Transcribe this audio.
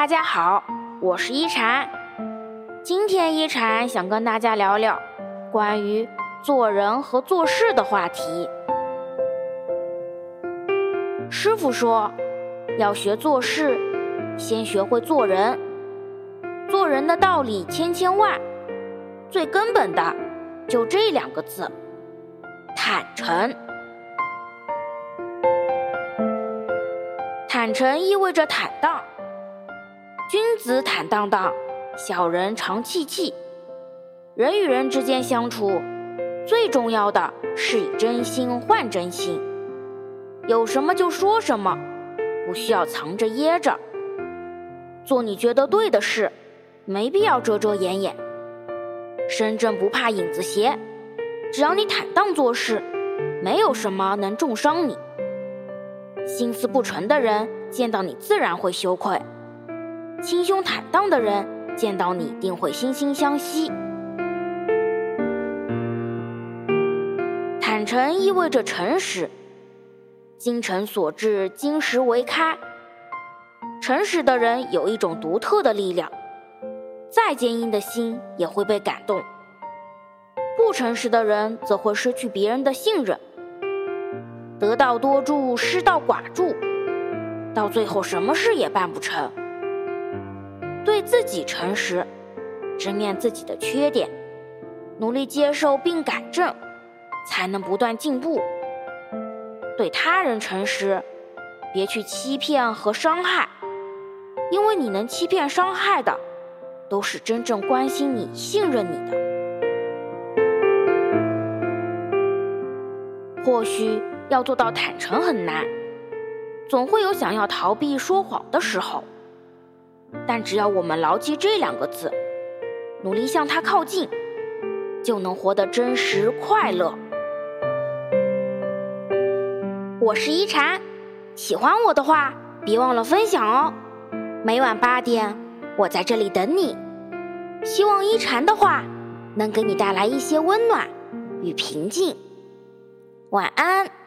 大家好，我是一禅。今天一禅想跟大家聊聊关于做人和做事的话题。师傅说，要学做事，先学会做人。做人的道理千千万，最根本的就这两个字：坦诚。坦诚意味着坦荡。君子坦荡荡，小人常戚戚。人与人之间相处，最重要的是以真心换真心。有什么就说什么，不需要藏着掖着。做你觉得对的事，没必要遮遮掩掩。身正不怕影子斜，只要你坦荡做事，没有什么能重伤你。心思不纯的人，见到你自然会羞愧。心胸坦荡的人见到你定会惺惺相惜。坦诚意味着诚实，精诚所至，金石为开。诚实的人有一种独特的力量，再坚硬的心也会被感动。不诚实的人则会失去别人的信任，得道多助，失道寡助，到最后什么事也办不成。对自己诚实，直面自己的缺点，努力接受并改正，才能不断进步。对他人诚实，别去欺骗和伤害，因为你能欺骗伤害的，都是真正关心你、信任你的。或许要做到坦诚很难，总会有想要逃避说谎的时候。但只要我们牢记这两个字，努力向它靠近，就能活得真实快乐。我是一禅，喜欢我的话，别忘了分享哦。每晚八点，我在这里等你。希望一禅的话能给你带来一些温暖与平静。晚安。